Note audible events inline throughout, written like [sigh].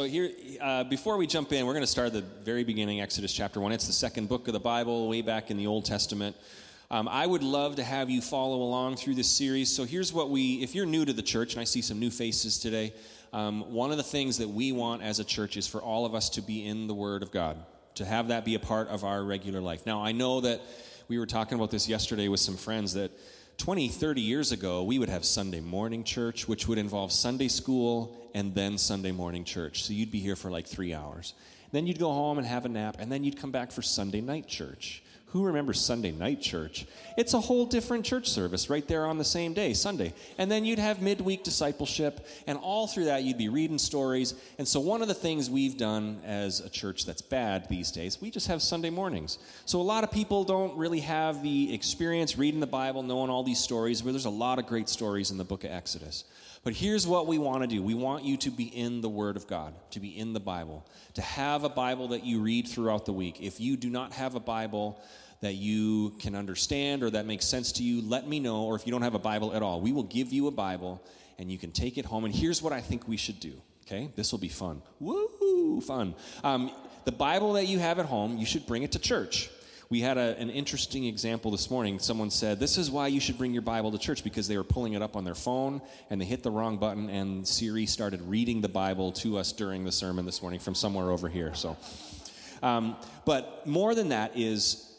So here, uh, before we jump in, we're going to start at the very beginning, Exodus chapter one. It's the second book of the Bible, way back in the Old Testament. Um, I would love to have you follow along through this series. So here's what we, if you're new to the church, and I see some new faces today, um, one of the things that we want as a church is for all of us to be in the Word of God, to have that be a part of our regular life. Now, I know that we were talking about this yesterday with some friends that 20, 30 years ago, we would have Sunday morning church, which would involve Sunday school and then Sunday morning church. So you'd be here for like three hours. Then you'd go home and have a nap, and then you'd come back for Sunday night church. Who remembers Sunday night church? It's a whole different church service right there on the same day, Sunday. And then you'd have midweek discipleship, and all through that, you'd be reading stories. And so, one of the things we've done as a church that's bad these days, we just have Sunday mornings. So, a lot of people don't really have the experience reading the Bible, knowing all these stories, but there's a lot of great stories in the book of Exodus. But here's what we want to do we want you to be in the Word of God, to be in the Bible, to have a Bible that you read throughout the week. If you do not have a Bible, that you can understand or that makes sense to you, let me know. Or if you don't have a Bible at all, we will give you a Bible and you can take it home. And here's what I think we should do. Okay, this will be fun. Woo, fun. Um, the Bible that you have at home, you should bring it to church we had a, an interesting example this morning. Someone said, This is why you should bring your Bible to church because they were pulling it up on their phone and they hit the wrong button, and Siri started reading the Bible to us during the sermon this morning from somewhere over here. So, um, but more than that is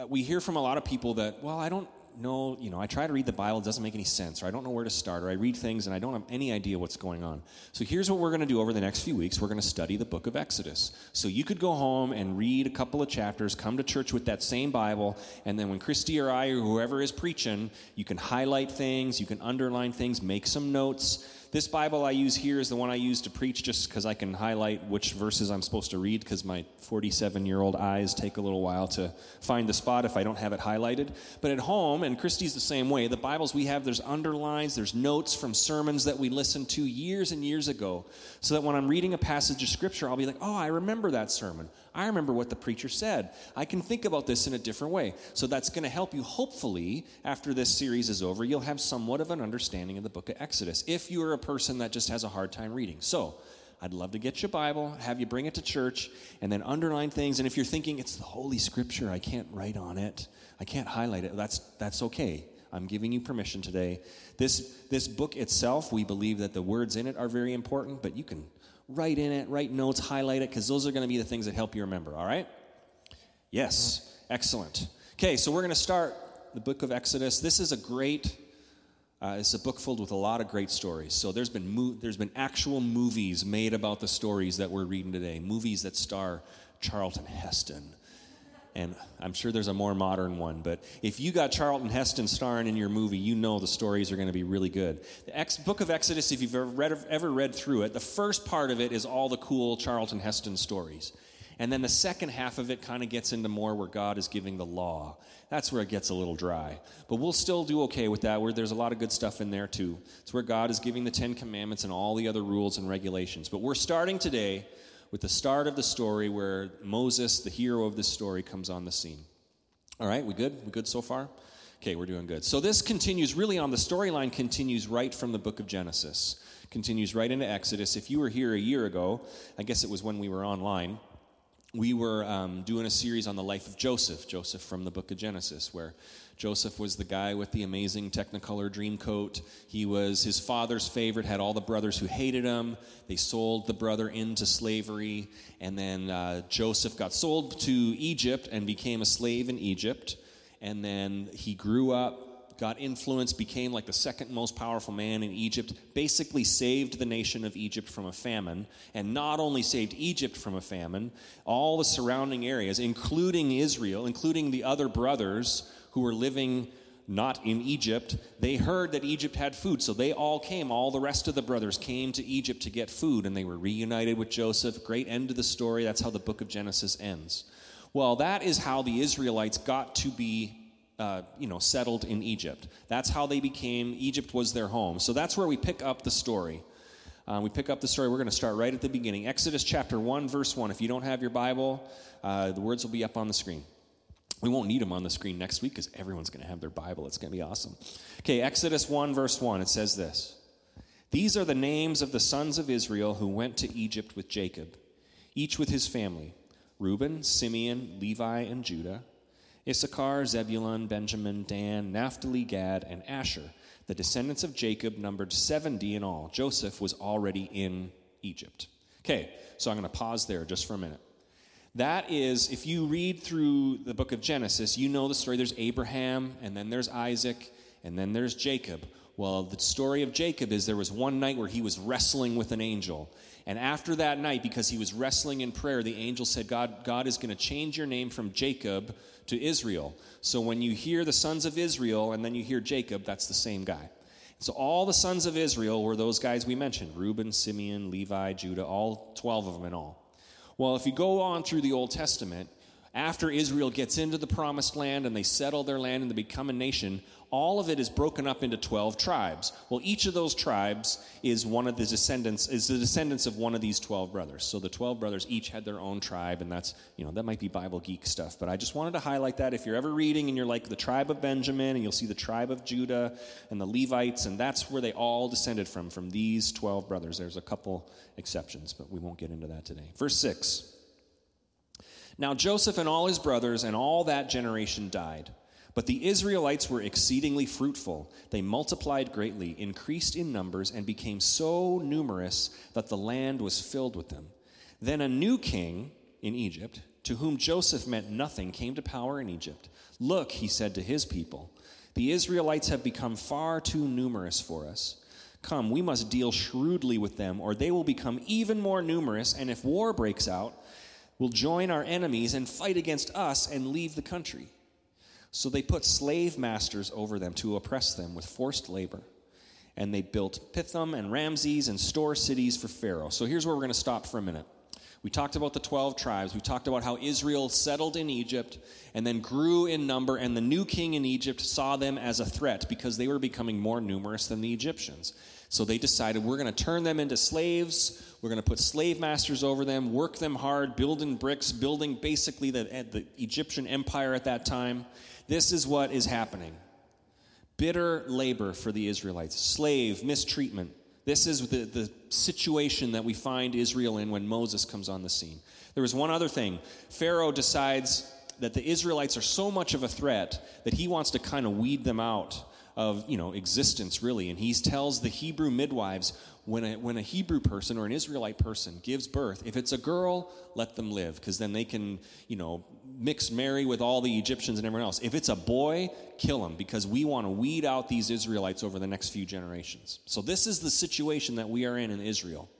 Uh, we hear from a lot of people that, well, I don't know, you know, I try to read the Bible, it doesn't make any sense, or I don't know where to start, or I read things and I don't have any idea what's going on. So here's what we're going to do over the next few weeks. We're going to study the book of Exodus. So you could go home and read a couple of chapters, come to church with that same Bible, and then when Christy or I or whoever is preaching, you can highlight things, you can underline things, make some notes this Bible I use here is the one I use to preach just because I can highlight which verses I'm supposed to read because my 47 year old eyes take a little while to find the spot if I don't have it highlighted. But at home, and Christy's the same way, the Bibles we have, there's underlines, there's notes from sermons that we listened to years and years ago, so that when I'm reading a passage of Scripture, I'll be like, oh, I remember that sermon. I remember what the preacher said. I can think about this in a different way. So that's going to help you, hopefully, after this series is over, you'll have somewhat of an understanding of the book of Exodus if you're a person that just has a hard time reading. So, I'd love to get your Bible, have you bring it to church, and then underline things. And if you're thinking it's the Holy Scripture, I can't write on it, I can't highlight it, that's, that's okay. I'm giving you permission today. This, this book itself, we believe that the words in it are very important, but you can write in it, write notes, highlight it, because those are going to be the things that help you remember, all right? Yes, excellent. Okay, so we're going to start the book of Exodus. This is a great, uh, it's a book filled with a lot of great stories. So there's been, mo- there's been actual movies made about the stories that we're reading today, movies that star Charlton Heston and I'm sure there's a more modern one, but if you got Charlton Heston starring in your movie, you know the stories are going to be really good. The Ex- book of Exodus, if you've ever read, ever read through it, the first part of it is all the cool Charlton Heston stories. And then the second half of it kind of gets into more where God is giving the law. That's where it gets a little dry. But we'll still do okay with that, where there's a lot of good stuff in there too. It's where God is giving the Ten Commandments and all the other rules and regulations. But we're starting today with the start of the story where Moses, the hero of this story, comes on the scene. All right, we good? We good so far? Okay, we're doing good. So this continues really on the storyline continues right from the book of Genesis. Continues right into Exodus. If you were here a year ago, I guess it was when we were online, we were um, doing a series on the life of Joseph, Joseph from the book of Genesis, where Joseph was the guy with the amazing Technicolor dream coat. He was his father's favorite, had all the brothers who hated him. They sold the brother into slavery, and then uh, Joseph got sold to Egypt and became a slave in Egypt. And then he grew up, got influence, became like the second most powerful man in Egypt, basically saved the nation of Egypt from a famine, and not only saved Egypt from a famine, all the surrounding areas, including Israel, including the other brothers who were living not in Egypt, they heard that Egypt had food. So they all came, all the rest of the brothers came to Egypt to get food, and they were reunited with Joseph. Great end of the story. That's how the book of Genesis ends. Well, that is how the Israelites got to be. Uh, you know, settled in Egypt. That's how they became, Egypt was their home. So that's where we pick up the story. Uh, we pick up the story. We're going to start right at the beginning. Exodus chapter 1, verse 1. If you don't have your Bible, uh, the words will be up on the screen. We won't need them on the screen next week because everyone's going to have their Bible. It's going to be awesome. Okay, Exodus 1, verse 1, it says this These are the names of the sons of Israel who went to Egypt with Jacob, each with his family Reuben, Simeon, Levi, and Judah, Issachar, Zebulun, Benjamin, Dan, Naphtali, Gad, and Asher. The descendants of Jacob numbered 70 in all. Joseph was already in Egypt. Okay, so I'm going to pause there just for a minute. That is, if you read through the book of Genesis, you know the story. There's Abraham, and then there's Isaac, and then there's Jacob. Well, the story of Jacob is there was one night where he was wrestling with an angel. And after that night, because he was wrestling in prayer, the angel said, God, God is going to change your name from Jacob to Israel. So when you hear the sons of Israel and then you hear Jacob, that's the same guy. So all the sons of Israel were those guys we mentioned Reuben, Simeon, Levi, Judah, all 12 of them in all. Well, if you go on through the Old Testament, after Israel gets into the promised land and they settle their land and they become a nation, all of it is broken up into 12 tribes. Well, each of those tribes is one of the descendants, is the descendants of one of these 12 brothers. So the 12 brothers each had their own tribe, and that's, you know, that might be Bible geek stuff. But I just wanted to highlight that. If you're ever reading and you're like the tribe of Benjamin, and you'll see the tribe of Judah and the Levites, and that's where they all descended from, from these 12 brothers. There's a couple exceptions, but we won't get into that today. Verse 6. Now Joseph and all his brothers and all that generation died. But the Israelites were exceedingly fruitful. They multiplied greatly, increased in numbers, and became so numerous that the land was filled with them. Then a new king in Egypt, to whom Joseph meant nothing, came to power in Egypt. Look, he said to his people, the Israelites have become far too numerous for us. Come, we must deal shrewdly with them, or they will become even more numerous, and if war breaks out, will join our enemies and fight against us and leave the country. So they put slave masters over them to oppress them with forced labor. And they built Pithom and Ramses and store cities for Pharaoh. So here's where we're going to stop for a minute. We talked about the 12 tribes. We talked about how Israel settled in Egypt and then grew in number, and the new king in Egypt saw them as a threat because they were becoming more numerous than the Egyptians. So they decided we're going to turn them into slaves. We're going to put slave masters over them, work them hard, building bricks, building basically the, eh, the Egyptian empire at that time. This is what is happening bitter labor for the Israelites, slave, mistreatment. This is the, the situation that we find Israel in when Moses comes on the scene. There was one other thing. Pharaoh decides that the Israelites are so much of a threat that he wants to kind of weed them out of you know existence really. And he tells the hebrew midwives when a, when a hebrew person or an israelite person gives birth if it's a girl let them live because then they can you know mix marry with all the egyptians and everyone else. If it's a boy kill him because we want to weed out these israelites over the next few generations. So this is the situation that we are in in israel.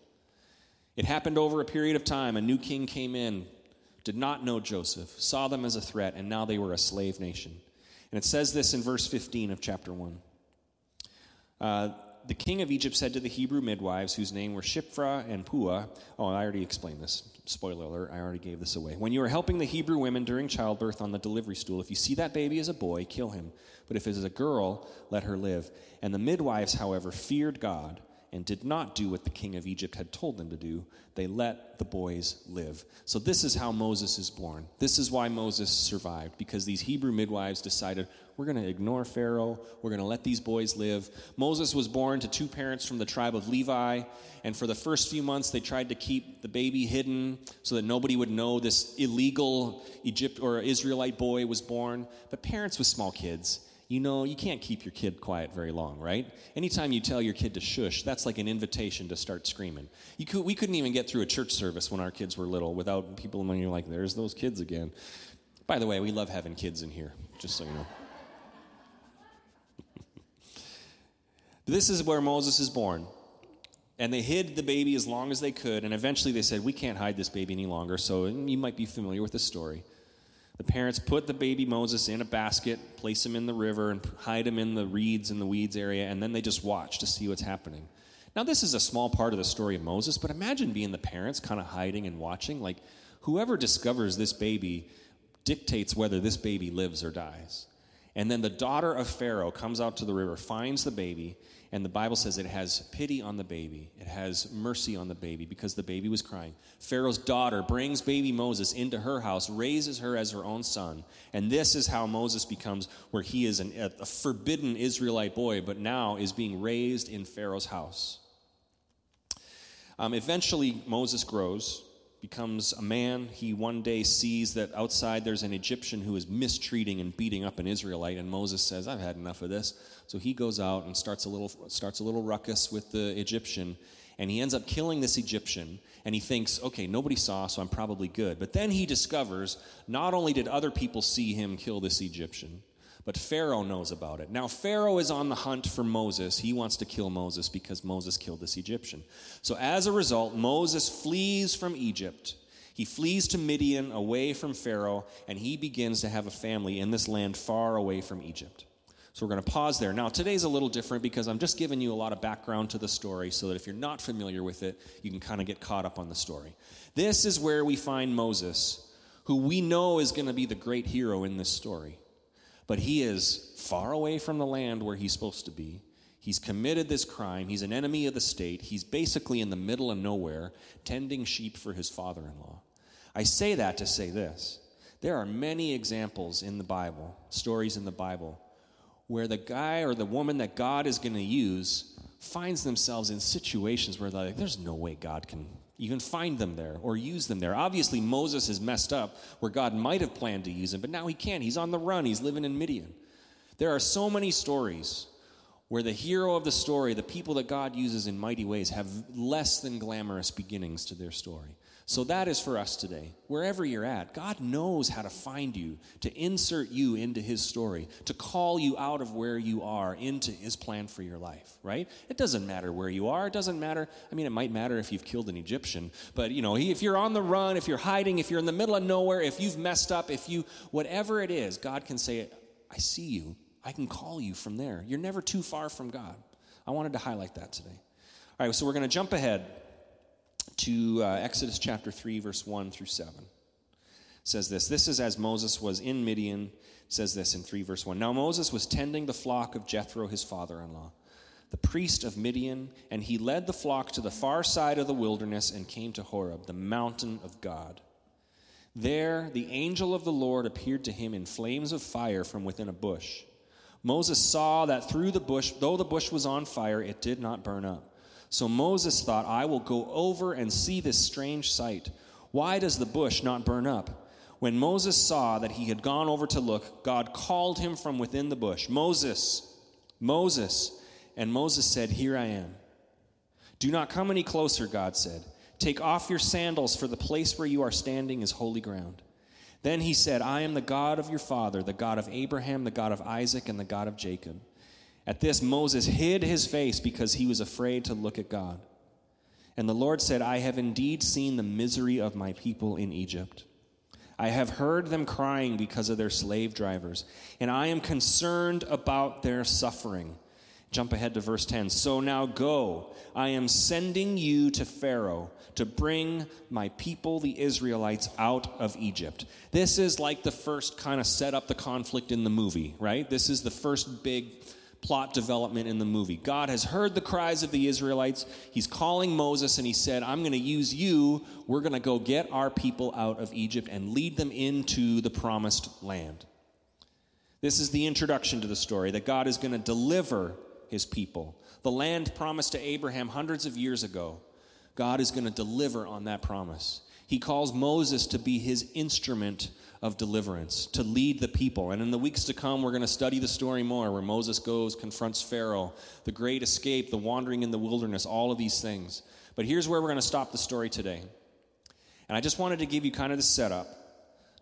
It happened over a period of time. A new king came in did not know joseph saw them as a threat and now they were a slave nation and it says this in verse 15 of chapter 1. Uh, the king of Egypt said to the Hebrew midwives, whose name were Shiphrah and Puah, oh, I already explained this. Spoiler alert, I already gave this away. When you are helping the Hebrew women during childbirth on the delivery stool, if you see that baby as a boy, kill him. But if it is a girl, let her live. And the midwives, however, feared God and did not do what the king of Egypt had told them to do. They let the boys live. So, this is how Moses is born. This is why Moses survived, because these Hebrew midwives decided, we're going to ignore Pharaoh, we're going to let these boys live. Moses was born to two parents from the tribe of Levi, and for the first few months, they tried to keep the baby hidden so that nobody would know this illegal Egypt or Israelite boy was born. But parents with small kids, you know, you can't keep your kid quiet very long, right? Anytime you tell your kid to shush, that's like an invitation to start screaming. Could, we couldn't even get through a church service when our kids were little without people when you're like, there's those kids again. By the way, we love having kids in here, just so you know. [laughs] this is where Moses is born. And they hid the baby as long as they could, and eventually they said, We can't hide this baby any longer. So you might be familiar with the story. The parents put the baby Moses in a basket, place him in the river, and hide him in the reeds and the weeds area, and then they just watch to see what's happening. Now, this is a small part of the story of Moses, but imagine being the parents kind of hiding and watching. Like, whoever discovers this baby dictates whether this baby lives or dies. And then the daughter of Pharaoh comes out to the river, finds the baby, and the Bible says it has pity on the baby. It has mercy on the baby because the baby was crying. Pharaoh's daughter brings baby Moses into her house, raises her as her own son. And this is how Moses becomes where he is an, a forbidden Israelite boy, but now is being raised in Pharaoh's house. Um, eventually, Moses grows, becomes a man. He one day sees that outside there's an Egyptian who is mistreating and beating up an Israelite, and Moses says, "I've had enough of this." So he goes out and starts a little starts a little ruckus with the Egyptian, and he ends up killing this Egyptian. And he thinks, "Okay, nobody saw, so I'm probably good." But then he discovers not only did other people see him kill this Egyptian, but Pharaoh knows about it. Now, Pharaoh is on the hunt for Moses. He wants to kill Moses because Moses killed this Egyptian. So, as a result, Moses flees from Egypt. He flees to Midian away from Pharaoh, and he begins to have a family in this land far away from Egypt. So, we're going to pause there. Now, today's a little different because I'm just giving you a lot of background to the story so that if you're not familiar with it, you can kind of get caught up on the story. This is where we find Moses, who we know is going to be the great hero in this story but he is far away from the land where he's supposed to be. He's committed this crime. He's an enemy of the state. He's basically in the middle of nowhere, tending sheep for his father in law. I say that to say this there are many examples in the Bible, stories in the Bible, where the guy or the woman that God is going to use finds themselves in situations where like, there's no way God can you can find them there or use them there. Obviously, Moses is messed up where God might have planned to use him, but now he can't. He's on the run, he's living in Midian. There are so many stories where the hero of the story, the people that God uses in mighty ways, have less than glamorous beginnings to their story. So that is for us today. Wherever you're at, God knows how to find you, to insert you into His story, to call you out of where you are into His plan for your life, right? It doesn't matter where you are. It doesn't matter. I mean, it might matter if you've killed an Egyptian, but you know, if you're on the run, if you're hiding, if you're in the middle of nowhere, if you've messed up, if you, whatever it is, God can say, I see you. I can call you from there. You're never too far from God. I wanted to highlight that today. All right, so we're going to jump ahead to uh, Exodus chapter 3, verse 1 through 7. It says this This is as Moses was in Midian. It says this in 3, verse 1. Now Moses was tending the flock of Jethro, his father in law, the priest of Midian, and he led the flock to the far side of the wilderness and came to Horeb, the mountain of God. There, the angel of the Lord appeared to him in flames of fire from within a bush. Moses saw that through the bush, though the bush was on fire, it did not burn up. So Moses thought, I will go over and see this strange sight. Why does the bush not burn up? When Moses saw that he had gone over to look, God called him from within the bush Moses, Moses. And Moses said, Here I am. Do not come any closer, God said. Take off your sandals, for the place where you are standing is holy ground. Then he said, I am the God of your father, the God of Abraham, the God of Isaac, and the God of Jacob. At this, Moses hid his face because he was afraid to look at God. And the Lord said, I have indeed seen the misery of my people in Egypt. I have heard them crying because of their slave drivers, and I am concerned about their suffering. Jump ahead to verse 10. So now go. I am sending you to Pharaoh to bring my people, the Israelites, out of Egypt. This is like the first kind of set up the conflict in the movie, right? This is the first big plot development in the movie. God has heard the cries of the Israelites. He's calling Moses and he said, I'm going to use you. We're going to go get our people out of Egypt and lead them into the promised land. This is the introduction to the story that God is going to deliver his people. The land promised to Abraham hundreds of years ago, God is going to deliver on that promise. He calls Moses to be his instrument of deliverance, to lead the people. And in the weeks to come, we're going to study the story more where Moses goes, confronts Pharaoh, the great escape, the wandering in the wilderness, all of these things. But here's where we're going to stop the story today. And I just wanted to give you kind of the setup,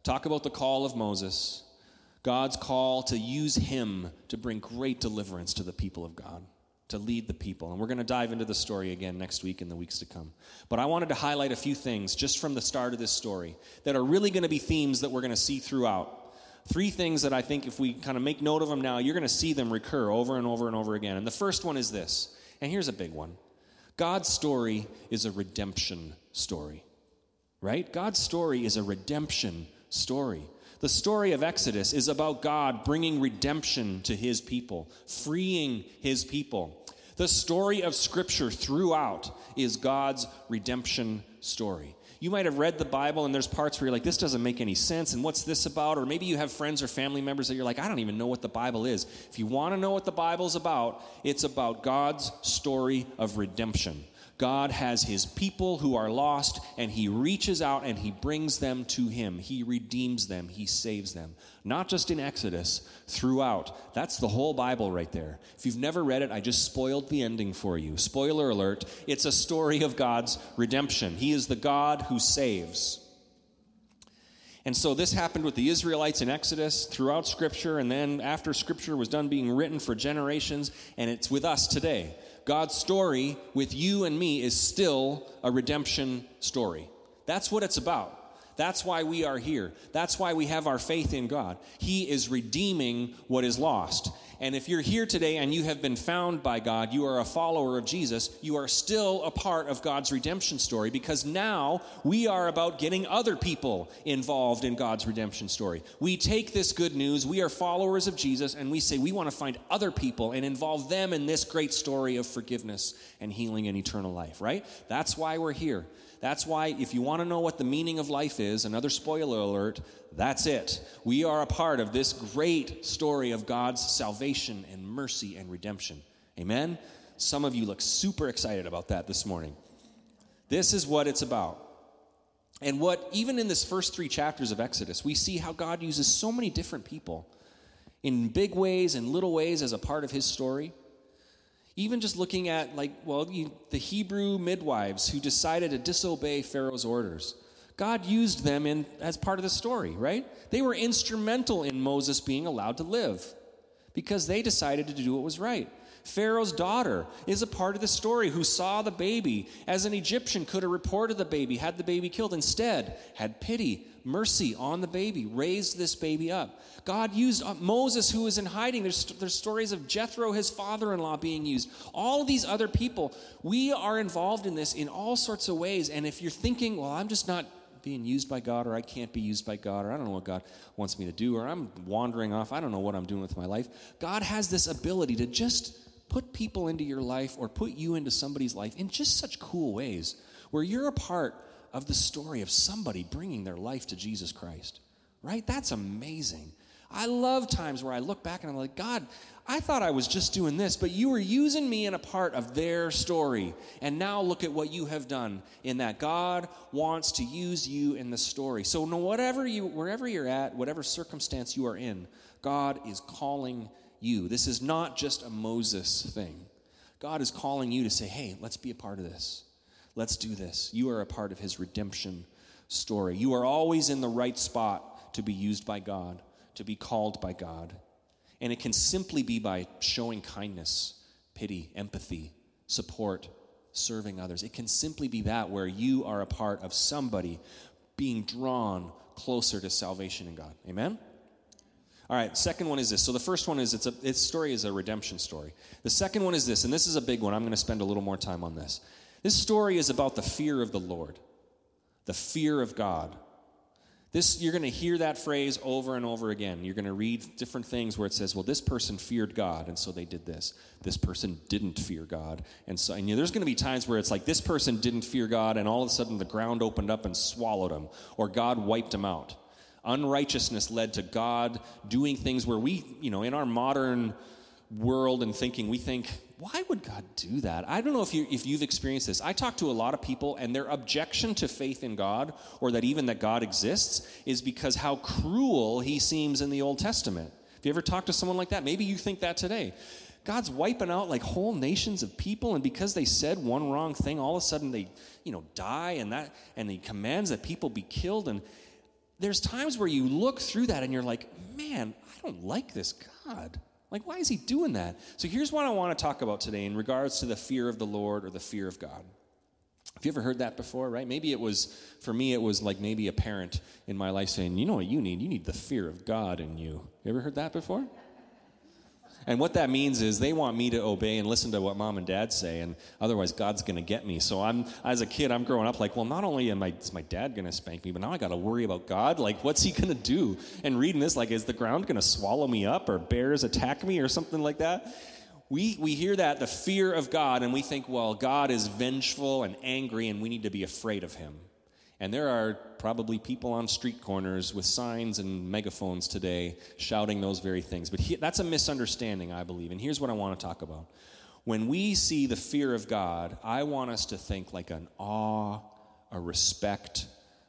talk about the call of Moses, God's call to use him to bring great deliverance to the people of God to lead the people. And we're going to dive into the story again next week and the weeks to come. But I wanted to highlight a few things just from the start of this story that are really going to be themes that we're going to see throughout. Three things that I think if we kind of make note of them now, you're going to see them recur over and over and over again. And the first one is this, and here's a big one God's story is a redemption story, right? God's story is a redemption story. The story of Exodus is about God bringing redemption to his people, freeing his people. The story of Scripture throughout is God's redemption story. You might have read the Bible and there's parts where you're like, this doesn't make any sense, and what's this about? Or maybe you have friends or family members that you're like, I don't even know what the Bible is. If you want to know what the Bible's about, it's about God's story of redemption. God has his people who are lost, and he reaches out and he brings them to him. He redeems them, he saves them. Not just in Exodus, throughout. That's the whole Bible right there. If you've never read it, I just spoiled the ending for you. Spoiler alert it's a story of God's redemption. He is the God who saves. And so this happened with the Israelites in Exodus throughout Scripture, and then after Scripture was done being written for generations, and it's with us today. God's story with you and me is still a redemption story. That's what it's about. That's why we are here. That's why we have our faith in God. He is redeeming what is lost. And if you're here today and you have been found by God, you are a follower of Jesus, you are still a part of God's redemption story because now we are about getting other people involved in God's redemption story. We take this good news, we are followers of Jesus, and we say we want to find other people and involve them in this great story of forgiveness and healing and eternal life, right? That's why we're here. That's why, if you want to know what the meaning of life is, another spoiler alert, that's it. We are a part of this great story of God's salvation and mercy and redemption. Amen? Some of you look super excited about that this morning. This is what it's about. And what, even in this first three chapters of Exodus, we see how God uses so many different people in big ways and little ways as a part of his story. Even just looking at, like, well, you, the Hebrew midwives who decided to disobey Pharaoh's orders. God used them in, as part of the story, right? They were instrumental in Moses being allowed to live because they decided to do what was right. Pharaoh's daughter is a part of the story who saw the baby. As an Egyptian could have reported the baby, had the baby killed. Instead, had pity, mercy on the baby, raised this baby up. God used uh, Moses, who was in hiding. There's, there's stories of Jethro, his father in law, being used. All these other people, we are involved in this in all sorts of ways. And if you're thinking, well, I'm just not being used by God, or I can't be used by God, or I don't know what God wants me to do, or I'm wandering off, I don't know what I'm doing with my life. God has this ability to just put people into your life or put you into somebody's life in just such cool ways where you're a part of the story of somebody bringing their life to Jesus Christ. Right? That's amazing. I love times where I look back and I'm like, God, I thought I was just doing this, but you were using me in a part of their story. And now look at what you have done in that. God wants to use you in the story. So no whatever you wherever you're at, whatever circumstance you are in, God is calling you. This is not just a Moses thing. God is calling you to say, "Hey, let's be a part of this. Let's do this." You are a part of his redemption story. You are always in the right spot to be used by God to be called by God. And it can simply be by showing kindness, pity, empathy, support, serving others. It can simply be that where you are a part of somebody being drawn closer to salvation in God. Amen? All right, second one is this. So the first one is it's a its story is a redemption story. The second one is this, and this is a big one. I'm going to spend a little more time on this. This story is about the fear of the Lord, the fear of God. This, you're going to hear that phrase over and over again. You're going to read different things where it says, well, this person feared God, and so they did this. This person didn't fear God. And so and, you know, there's going to be times where it's like this person didn't fear God, and all of a sudden the ground opened up and swallowed him, or God wiped him out. Unrighteousness led to God doing things where we, you know, in our modern world and thinking, we think, why would God do that? I don't know if, you, if you've experienced this. I talk to a lot of people, and their objection to faith in God, or that even that God exists, is because how cruel he seems in the Old Testament. Have you ever talked to someone like that? Maybe you think that today. God's wiping out like whole nations of people, and because they said one wrong thing, all of a sudden they, you know, die, and that, and he commands that people be killed. And there's times where you look through that and you're like, man, I don't like this God. Like, why is he doing that? So, here's what I want to talk about today in regards to the fear of the Lord or the fear of God. Have you ever heard that before, right? Maybe it was, for me, it was like maybe a parent in my life saying, you know what you need? You need the fear of God in you. You ever heard that before? And what that means is they want me to obey and listen to what mom and dad say, and otherwise God's going to get me. So I'm, as a kid, I'm growing up like, well, not only am I, is my dad going to spank me, but now I got to worry about God. Like, what's he going to do? And reading this, like, is the ground going to swallow me up, or bears attack me, or something like that? We, we hear that, the fear of God, and we think, well, God is vengeful and angry, and we need to be afraid of him. And there are probably people on street corners with signs and megaphones today shouting those very things. But he, that's a misunderstanding, I believe. And here's what I want to talk about. when we see the fear of God, I want us to think like an awe, a respect,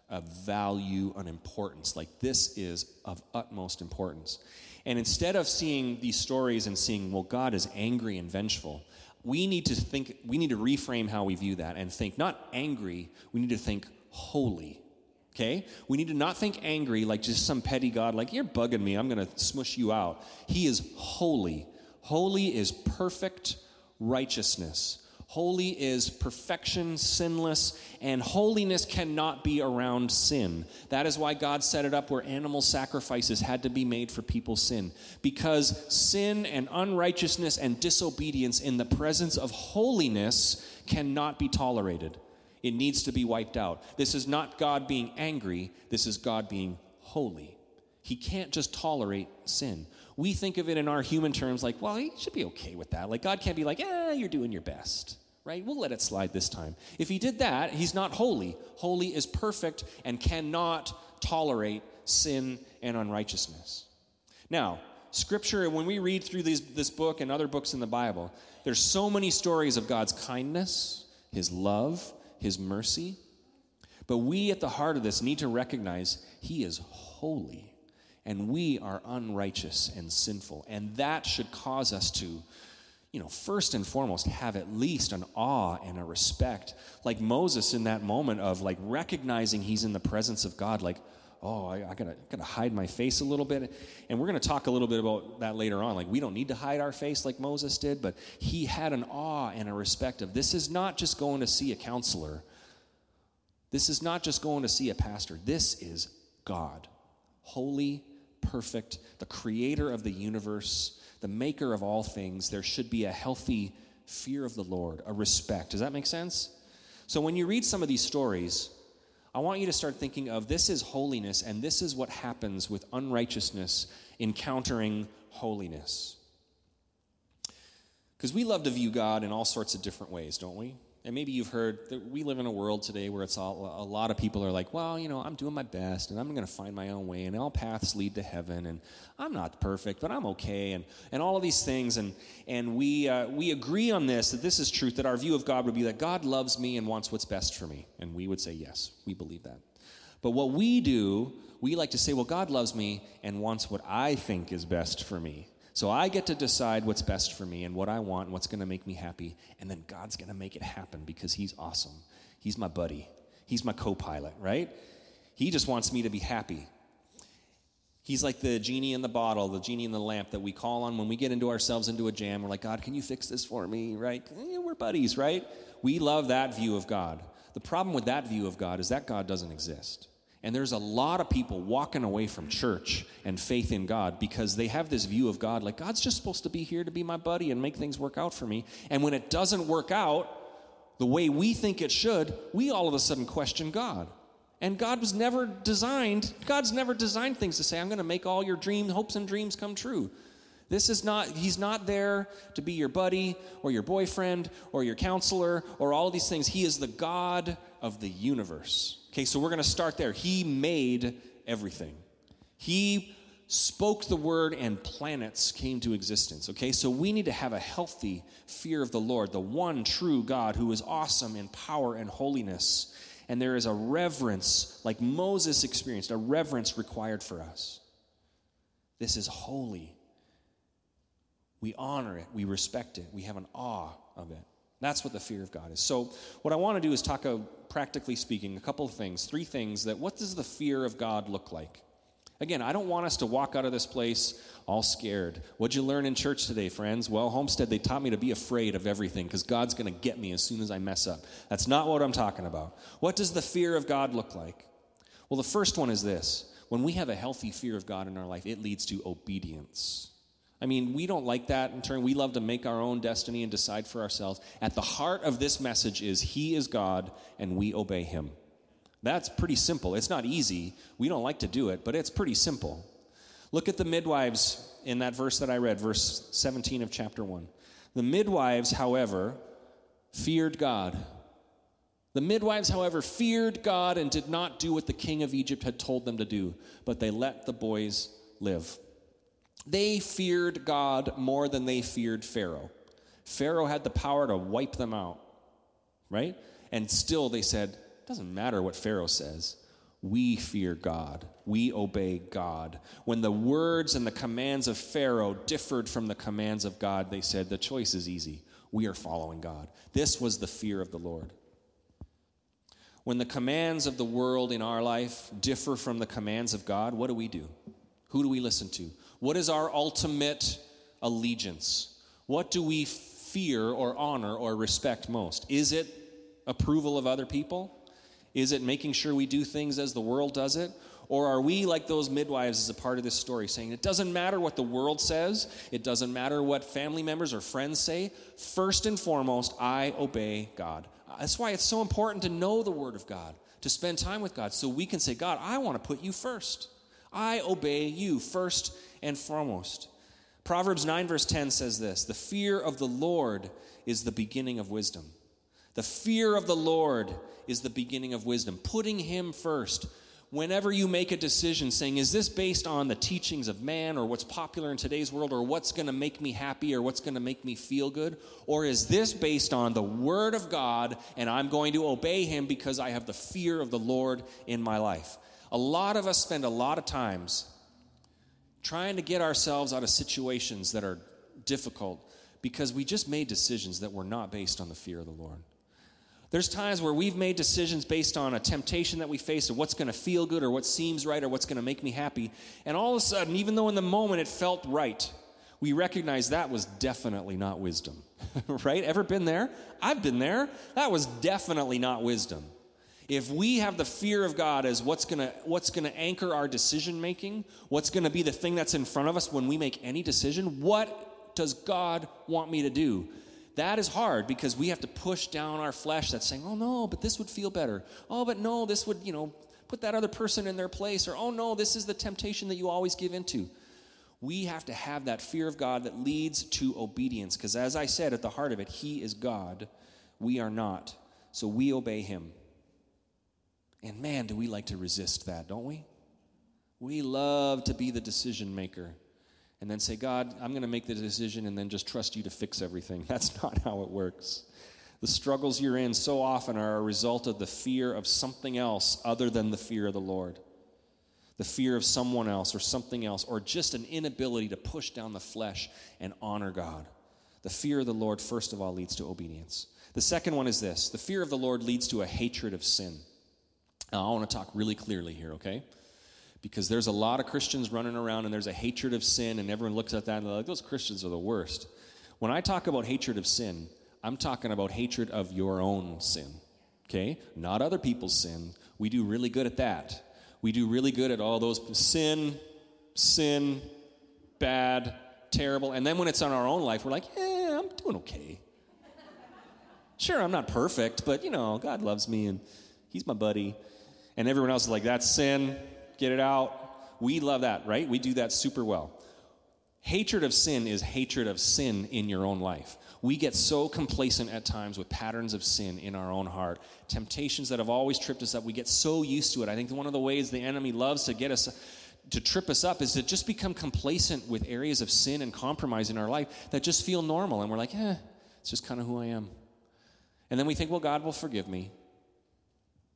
a value, an importance. Like this is of utmost importance. And instead of seeing these stories and seeing, well, God is angry and vengeful, we need to think, we need to reframe how we view that and think not angry, we need to think holy. Okay? We need to not think angry like just some petty God, like, you're bugging me, I'm going to smush you out. He is holy. Holy is perfect righteousness. Holy is perfection, sinless, and holiness cannot be around sin. That is why God set it up where animal sacrifices had to be made for people's sin. Because sin and unrighteousness and disobedience in the presence of holiness cannot be tolerated. It needs to be wiped out. This is not God being angry, this is God being holy. He can't just tolerate sin we think of it in our human terms like, well, he should be okay with that. Like, God can't be like, eh, you're doing your best, right? We'll let it slide this time. If he did that, he's not holy. Holy is perfect and cannot tolerate sin and unrighteousness. Now, scripture, when we read through these, this book and other books in the Bible, there's so many stories of God's kindness, his love, his mercy. But we at the heart of this need to recognize he is holy and we are unrighteous and sinful. And that should cause us to, you know, first and foremost, have at least an awe and a respect. Like Moses in that moment of like recognizing he's in the presence of God, like, oh, I, I gotta, gotta hide my face a little bit. And we're gonna talk a little bit about that later on. Like, we don't need to hide our face like Moses did, but he had an awe and a respect of this is not just going to see a counselor, this is not just going to see a pastor, this is God, holy perfect, the creator of the universe, the maker of all things, there should be a healthy fear of the Lord, a respect. Does that make sense? So when you read some of these stories, I want you to start thinking of this is holiness, and this is what happens with unrighteousness encountering holiness. Because we love to view God in all sorts of different ways, don't we? And maybe you've heard that we live in a world today where it's all, a lot of people are like, well, you know, I'm doing my best and I'm going to find my own way and all paths lead to heaven and I'm not perfect, but I'm okay and, and all of these things. And, and we, uh, we agree on this, that this is truth, that our view of God would be that God loves me and wants what's best for me. And we would say, yes, we believe that. But what we do, we like to say, well, God loves me and wants what I think is best for me. So I get to decide what's best for me and what I want and what's going to make me happy. And then God's going to make it happen because He's awesome. He's my buddy, He's my co pilot, right? He just wants me to be happy. He's like the genie in the bottle, the genie in the lamp that we call on when we get into ourselves into a jam. We're like, God, can you fix this for me, right? We're buddies, right? We love that view of God. The problem with that view of God is that God doesn't exist. And there's a lot of people walking away from church and faith in God because they have this view of God like, God's just supposed to be here to be my buddy and make things work out for me. And when it doesn't work out the way we think it should, we all of a sudden question God. And God was never designed, God's never designed things to say, I'm going to make all your dreams, hopes, and dreams come true. This is not, he's not there to be your buddy or your boyfriend or your counselor or all these things. He is the God of the universe. Okay, so we're going to start there. He made everything. He spoke the word and planets came to existence. Okay, so we need to have a healthy fear of the Lord, the one true God who is awesome in power and holiness. And there is a reverence, like Moses experienced, a reverence required for us. This is holy. We honor it, we respect it, we have an awe of it. That's what the fear of God is. So, what I want to do is talk, a, practically speaking, a couple of things, three things that what does the fear of God look like? Again, I don't want us to walk out of this place all scared. What'd you learn in church today, friends? Well, Homestead, they taught me to be afraid of everything because God's going to get me as soon as I mess up. That's not what I'm talking about. What does the fear of God look like? Well, the first one is this when we have a healthy fear of God in our life, it leads to obedience. I mean, we don't like that in turn. We love to make our own destiny and decide for ourselves. At the heart of this message is He is God and we obey Him. That's pretty simple. It's not easy. We don't like to do it, but it's pretty simple. Look at the midwives in that verse that I read, verse 17 of chapter 1. The midwives, however, feared God. The midwives, however, feared God and did not do what the king of Egypt had told them to do, but they let the boys live. They feared God more than they feared Pharaoh. Pharaoh had the power to wipe them out, right? And still they said, doesn't matter what Pharaoh says. We fear God. We obey God. When the words and the commands of Pharaoh differed from the commands of God, they said, the choice is easy. We are following God. This was the fear of the Lord. When the commands of the world in our life differ from the commands of God, what do we do? Who do we listen to? What is our ultimate allegiance? What do we fear or honor or respect most? Is it approval of other people? Is it making sure we do things as the world does it? Or are we like those midwives as a part of this story, saying it doesn't matter what the world says, it doesn't matter what family members or friends say. First and foremost, I obey God. That's why it's so important to know the Word of God, to spend time with God, so we can say, God, I want to put you first. I obey you first and foremost. Proverbs 9, verse 10 says this The fear of the Lord is the beginning of wisdom. The fear of the Lord is the beginning of wisdom. Putting Him first. Whenever you make a decision saying, is this based on the teachings of man or what's popular in today's world or what's going to make me happy or what's going to make me feel good? Or is this based on the Word of God and I'm going to obey Him because I have the fear of the Lord in my life? A lot of us spend a lot of times trying to get ourselves out of situations that are difficult because we just made decisions that were not based on the fear of the Lord. There's times where we've made decisions based on a temptation that we face or what's going to feel good or what seems right or what's going to make me happy. And all of a sudden, even though in the moment it felt right, we recognize that was definitely not wisdom. [laughs] right? Ever been there? I've been there. That was definitely not wisdom. If we have the fear of God as what's going to what's going to anchor our decision making, what's going to be the thing that's in front of us when we make any decision, what does God want me to do? That is hard because we have to push down our flesh that's saying, oh no, but this would feel better. Oh, but no, this would, you know, put that other person in their place. Or, oh no, this is the temptation that you always give into. We have to have that fear of God that leads to obedience because, as I said, at the heart of it, He is God. We are not. So we obey Him. And man, do we like to resist that, don't we? We love to be the decision maker and then say, God, I'm going to make the decision and then just trust you to fix everything. [laughs] That's not how it works. The struggles you're in so often are a result of the fear of something else other than the fear of the Lord. The fear of someone else or something else, or just an inability to push down the flesh and honor God. The fear of the Lord, first of all, leads to obedience. The second one is this the fear of the Lord leads to a hatred of sin. Now, I want to talk really clearly here, okay? because there's a lot of Christians running around and there's a hatred of sin, and everyone looks at that and they're like, those Christians are the worst. When I talk about hatred of sin, I'm talking about hatred of your own sin, okay? Not other people's sin. We do really good at that. We do really good at all those sin, sin, bad, terrible. And then when it's on our own life, we're like, yeah, I'm doing okay. Sure, I'm not perfect, but you know, God loves me and He's my buddy. And everyone else is like, that's sin, get it out. We love that, right? We do that super well. Hatred of sin is hatred of sin in your own life. We get so complacent at times with patterns of sin in our own heart, temptations that have always tripped us up. We get so used to it. I think one of the ways the enemy loves to get us to trip us up is to just become complacent with areas of sin and compromise in our life that just feel normal. And we're like, eh, it's just kind of who I am. And then we think, well, God will forgive me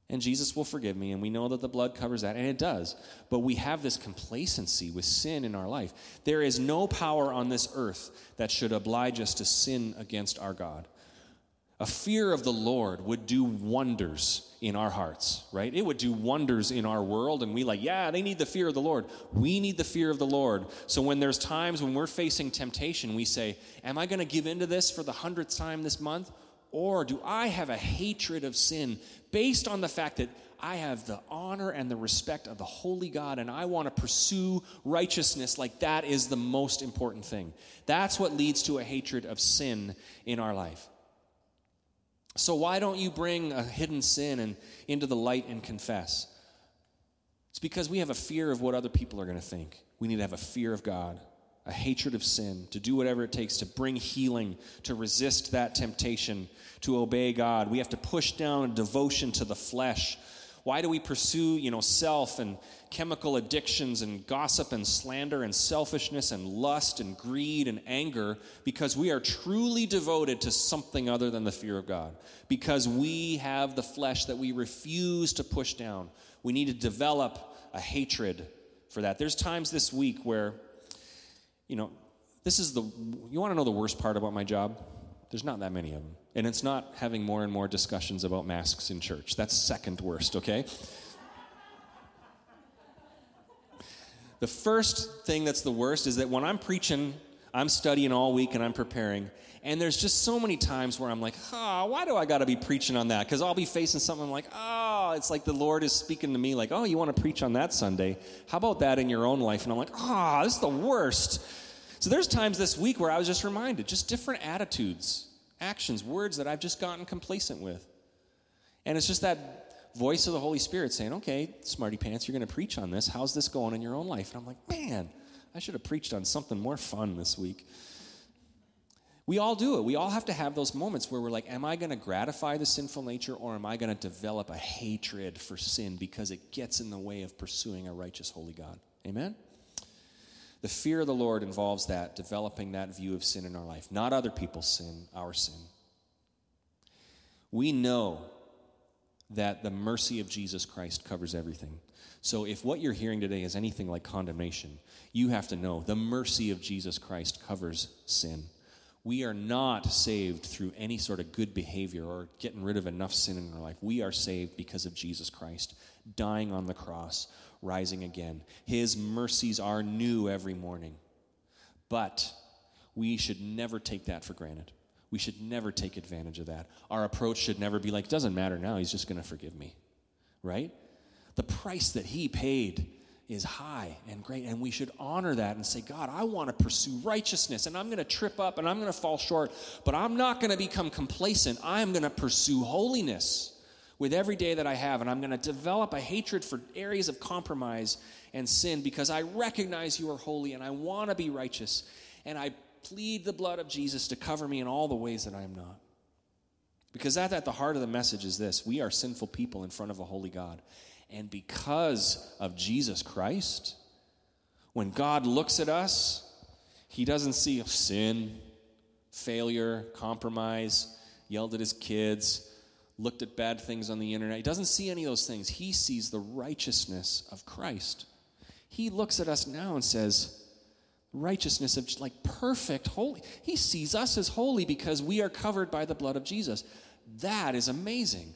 and Jesus will forgive me, and we know that the blood covers that, and it does. But we have this complacency with sin in our life. There is no power on this earth that should oblige us to sin against our God. A fear of the Lord would do wonders in our hearts, right? It would do wonders in our world, and we like, yeah, they need the fear of the Lord. We need the fear of the Lord. So when there's times when we're facing temptation, we say, Am I going to give into this for the hundredth time this month? Or do I have a hatred of sin based on the fact that I have the honor and the respect of the holy God and I want to pursue righteousness like that is the most important thing? That's what leads to a hatred of sin in our life. So, why don't you bring a hidden sin and, into the light and confess? It's because we have a fear of what other people are going to think. We need to have a fear of God a hatred of sin, to do whatever it takes to bring healing, to resist that temptation, to obey God. We have to push down a devotion to the flesh. Why do we pursue, you know, self and chemical addictions and gossip and slander and selfishness and lust and greed and anger? Because we are truly devoted to something other than the fear of God. Because we have the flesh that we refuse to push down. We need to develop a hatred for that. There's times this week where, you know, this is the, you want to know the worst part about my job? There's not that many of them. And it's not having more and more discussions about masks in church. That's second worst, okay? The first thing that's the worst is that when I'm preaching, I'm studying all week and I'm preparing. And there's just so many times where I'm like, oh, why do I got to be preaching on that? Because I'll be facing something I'm like, oh, it's like the Lord is speaking to me, like, oh, you want to preach on that Sunday? How about that in your own life? And I'm like, oh, this is the worst. So there's times this week where I was just reminded, just different attitudes, actions, words that I've just gotten complacent with. And it's just that voice of the Holy Spirit saying, okay, smarty pants, you're going to preach on this. How's this going in your own life? And I'm like, man, I should have preached on something more fun this week. We all do it. We all have to have those moments where we're like, am I going to gratify the sinful nature or am I going to develop a hatred for sin because it gets in the way of pursuing a righteous, holy God? Amen? The fear of the Lord involves that, developing that view of sin in our life, not other people's sin, our sin. We know that the mercy of Jesus Christ covers everything. So if what you're hearing today is anything like condemnation, you have to know the mercy of Jesus Christ covers sin. We are not saved through any sort of good behavior or getting rid of enough sin in our life. We are saved because of Jesus Christ dying on the cross, rising again. His mercies are new every morning. But we should never take that for granted. We should never take advantage of that. Our approach should never be like, it doesn't matter now, he's just going to forgive me. Right? The price that he paid is high and great, and we should honor that and say, God, I want to pursue righteousness, and I'm going to trip up and I'm going to fall short, but I'm not going to become complacent. I'm going to pursue holiness with every day that I have, and I'm going to develop a hatred for areas of compromise and sin because I recognize you are holy and I want to be righteous, and I plead the blood of Jesus to cover me in all the ways that I am not. Because that at the heart of the message is this we are sinful people in front of a holy God. And because of Jesus Christ, when God looks at us, he doesn't see sin, failure, compromise, yelled at his kids, looked at bad things on the internet. He doesn't see any of those things. He sees the righteousness of Christ. He looks at us now and says, righteousness of like perfect holy. He sees us as holy because we are covered by the blood of Jesus. That is amazing.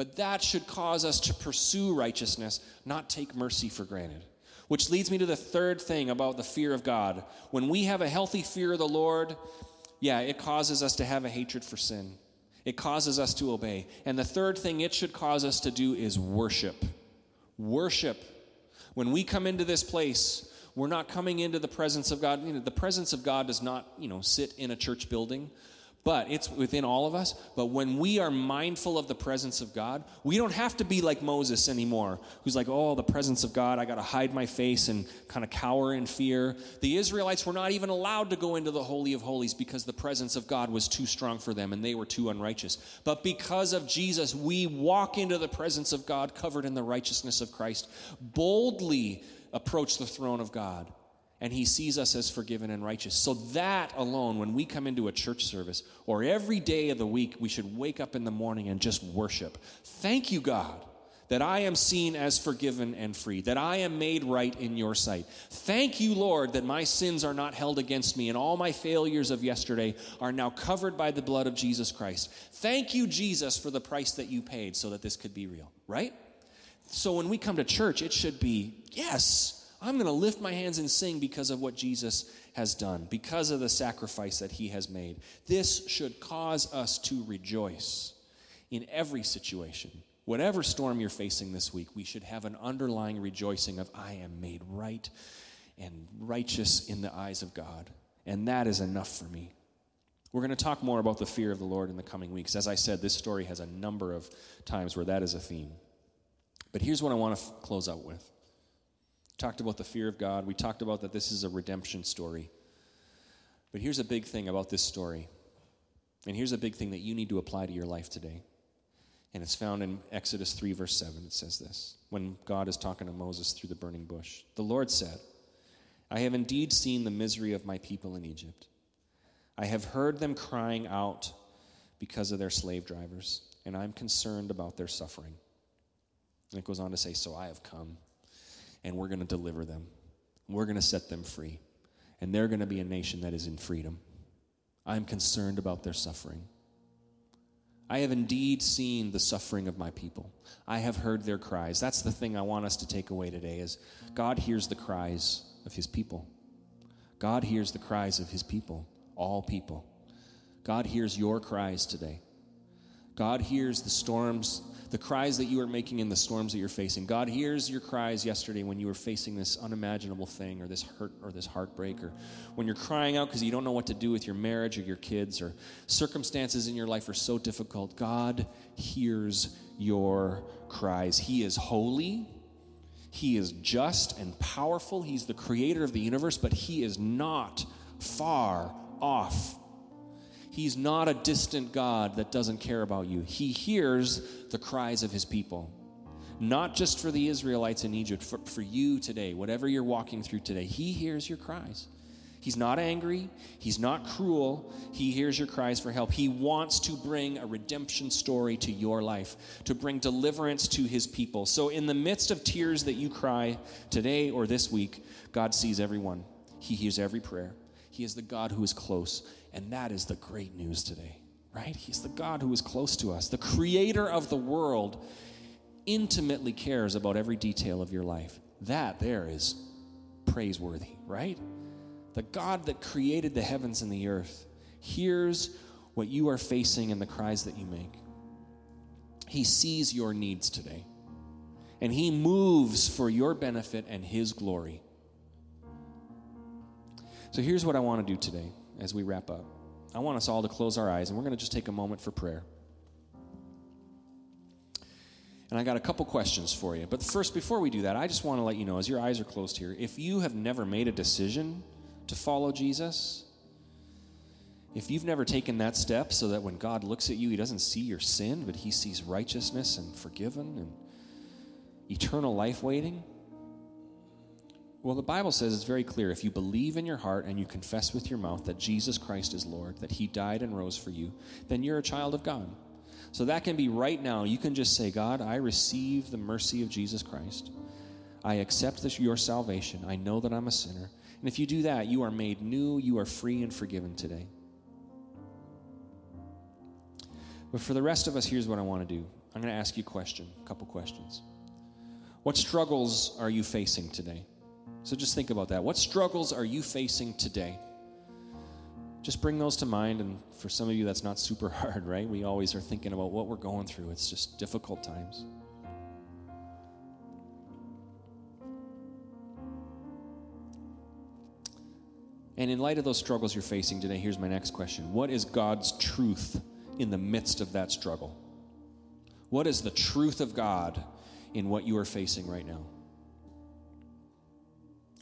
But that should cause us to pursue righteousness, not take mercy for granted. Which leads me to the third thing about the fear of God. When we have a healthy fear of the Lord, yeah, it causes us to have a hatred for sin. It causes us to obey. And the third thing it should cause us to do is worship. Worship. When we come into this place, we're not coming into the presence of God. You know, the presence of God does not, you know, sit in a church building but it's within all of us. But when we are mindful of the presence of God, we don't have to be like Moses anymore, who's like, oh, the presence of God, I got to hide my face and kind of cower in fear. The Israelites were not even allowed to go into the Holy of Holies because the presence of God was too strong for them and they were too unrighteous. But because of Jesus, we walk into the presence of God covered in the righteousness of Christ, boldly approach the throne of God and he sees us as forgiven and righteous. So, that alone, when we come into a church service or every day of the week, we should wake up in the morning and just worship. Thank you, God, that I am seen as forgiven and free, that I am made right in your sight. Thank you, Lord, that my sins are not held against me and all my failures of yesterday are now covered by the blood of Jesus Christ. Thank you, Jesus, for the price that you paid so that this could be real, right? So, when we come to church, it should be, yes I'm going to lift my hands and sing because of what Jesus has done, because of the sacrifice that he has made. This should cause us to rejoice in every situation. Whatever storm you're facing this week, we should have an underlying rejoicing of, I am made right and righteous in the eyes of God. And that is enough for me. We're going to talk more about the fear of the Lord in the coming weeks. As I said, this story has a number of times where that is a theme. But here's what I want to f- close out with talked about the fear of God. We talked about that this is a redemption story. But here's a big thing about this story. And here's a big thing that you need to apply to your life today. And it's found in Exodus 3, verse 7. It says this when God is talking to Moses through the burning bush. The Lord said, I have indeed seen the misery of my people in Egypt. I have heard them crying out because of their slave drivers, and I'm concerned about their suffering. And it goes on to say, So I have come, and we're going to deliver them. We're going to set them free, and they're going to be a nation that is in freedom. I'm concerned about their suffering. I have indeed seen the suffering of my people. I have heard their cries. That's the thing I want us to take away today is God hears the cries of his people. God hears the cries of his people, all people. God hears your cries today. God hears the storms the cries that you are making in the storms that you're facing. God hears your cries yesterday when you were facing this unimaginable thing or this hurt or this heartbreak or when you're crying out because you don't know what to do with your marriage or your kids or circumstances in your life are so difficult. God hears your cries. He is holy. He is just and powerful. He's the creator of the universe, but he is not far off He's not a distant God that doesn't care about you. He hears the cries of his people. Not just for the Israelites in Egypt, for, for you today, whatever you're walking through today. He hears your cries. He's not angry. He's not cruel. He hears your cries for help. He wants to bring a redemption story to your life, to bring deliverance to his people. So, in the midst of tears that you cry today or this week, God sees everyone. He hears every prayer. He is the God who is close. And that is the great news today, right? He's the God who is close to us. The creator of the world intimately cares about every detail of your life. That there is praiseworthy, right? The God that created the heavens and the earth hears what you are facing and the cries that you make. He sees your needs today. And He moves for your benefit and His glory. So here's what I want to do today as we wrap up. I want us all to close our eyes, and we're going to just take a moment for prayer. And I got a couple questions for you. But first, before we do that, I just want to let you know as your eyes are closed here, if you have never made a decision to follow Jesus, if you've never taken that step so that when God looks at you, he doesn't see your sin, but he sees righteousness and forgiven and eternal life waiting, well, the Bible says it's very clear. If you believe in your heart and you confess with your mouth that Jesus Christ is Lord, that He died and rose for you, then you're a child of God. So that can be right now. You can just say, God, I receive the mercy of Jesus Christ. I accept this, your salvation. I know that I'm a sinner. And if you do that, you are made new, you are free and forgiven today. But for the rest of us, here's what I want to do I'm going to ask you a question, a couple questions. What struggles are you facing today? So just think about that. What struggles are you facing today? Just bring those to mind. And for some of you, that's not super [laughs] hard, right? We always are thinking about what we're going through. It's just difficult times. And in light of those struggles you're facing today, here's my next question What is God's truth in the midst of that struggle? What is the truth of God in what you are facing right now?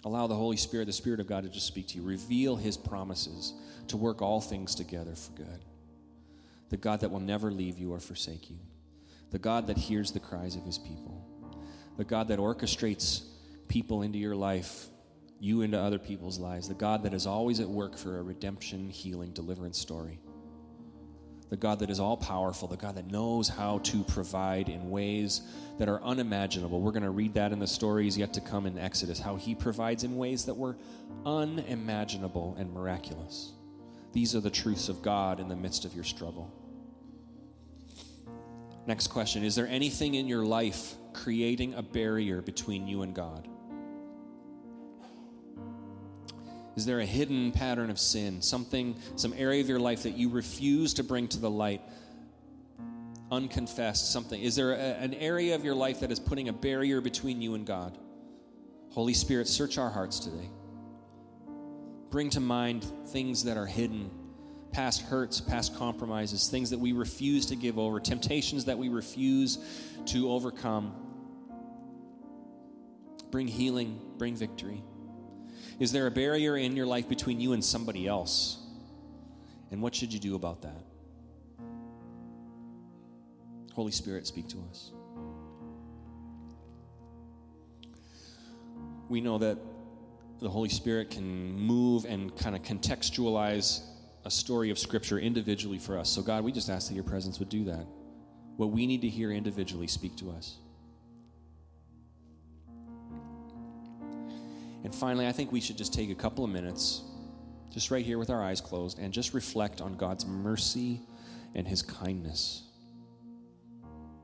Allow the Holy Spirit, the Spirit of God, to just speak to you. Reveal His promises to work all things together for good. The God that will never leave you or forsake you. The God that hears the cries of His people. The God that orchestrates people into your life, you into other people's lives. The God that is always at work for a redemption, healing, deliverance story the God that is all powerful, the God that knows how to provide in ways that are unimaginable. We're going to read that in the stories yet to come in Exodus, how he provides in ways that were unimaginable and miraculous. These are the truths of God in the midst of your struggle. Next question Is there anything in your life creating a barrier between you and God? Is there a hidden pattern of sin, something, some area of your life that you refuse to bring to the light, unconfessed, something? Is there a, an area of your life that is putting a barrier between you and God? Holy Spirit, search our hearts today. Bring to mind things that are hidden, past hurts, past compromises, things that we refuse to give over, temptations that we refuse to overcome. Bring healing, bring victory. Is there a barrier in your life between you and somebody else? And what should you do about that? Holy Spirit, speak to us. We know that the Holy Spirit can move and kind of contextualize a story of Scripture individually for us. So, God, we just ask that your presence would do that. What we need to hear individually, speak to us. And finally, I think we should just take a couple of minutes, just right here with our eyes closed, and just reflect on God's mercy and his kindness.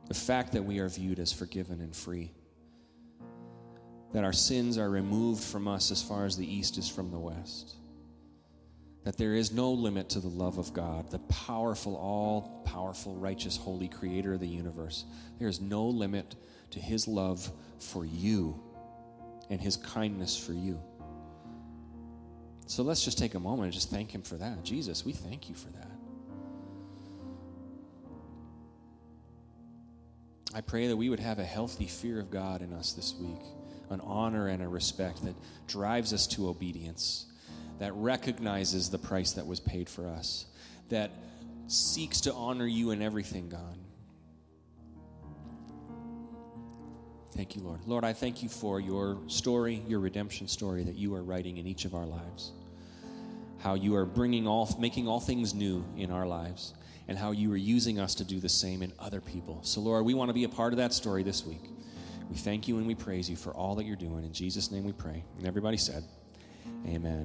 The fact that we are viewed as forgiven and free. That our sins are removed from us as far as the east is from the west. That there is no limit to the love of God, the powerful, all powerful, righteous, holy creator of the universe. There is no limit to his love for you and his kindness for you. So let's just take a moment and just thank him for that. Jesus, we thank you for that. I pray that we would have a healthy fear of God in us this week, an honor and a respect that drives us to obedience, that recognizes the price that was paid for us, that seeks to honor you in everything, God. Thank you, Lord. Lord, I thank you for your story, your redemption story that you are writing in each of our lives. How you are bringing all, making all things new in our lives, and how you are using us to do the same in other people. So, Lord, we want to be a part of that story this week. We thank you and we praise you for all that you're doing. In Jesus' name we pray. And everybody said, Amen.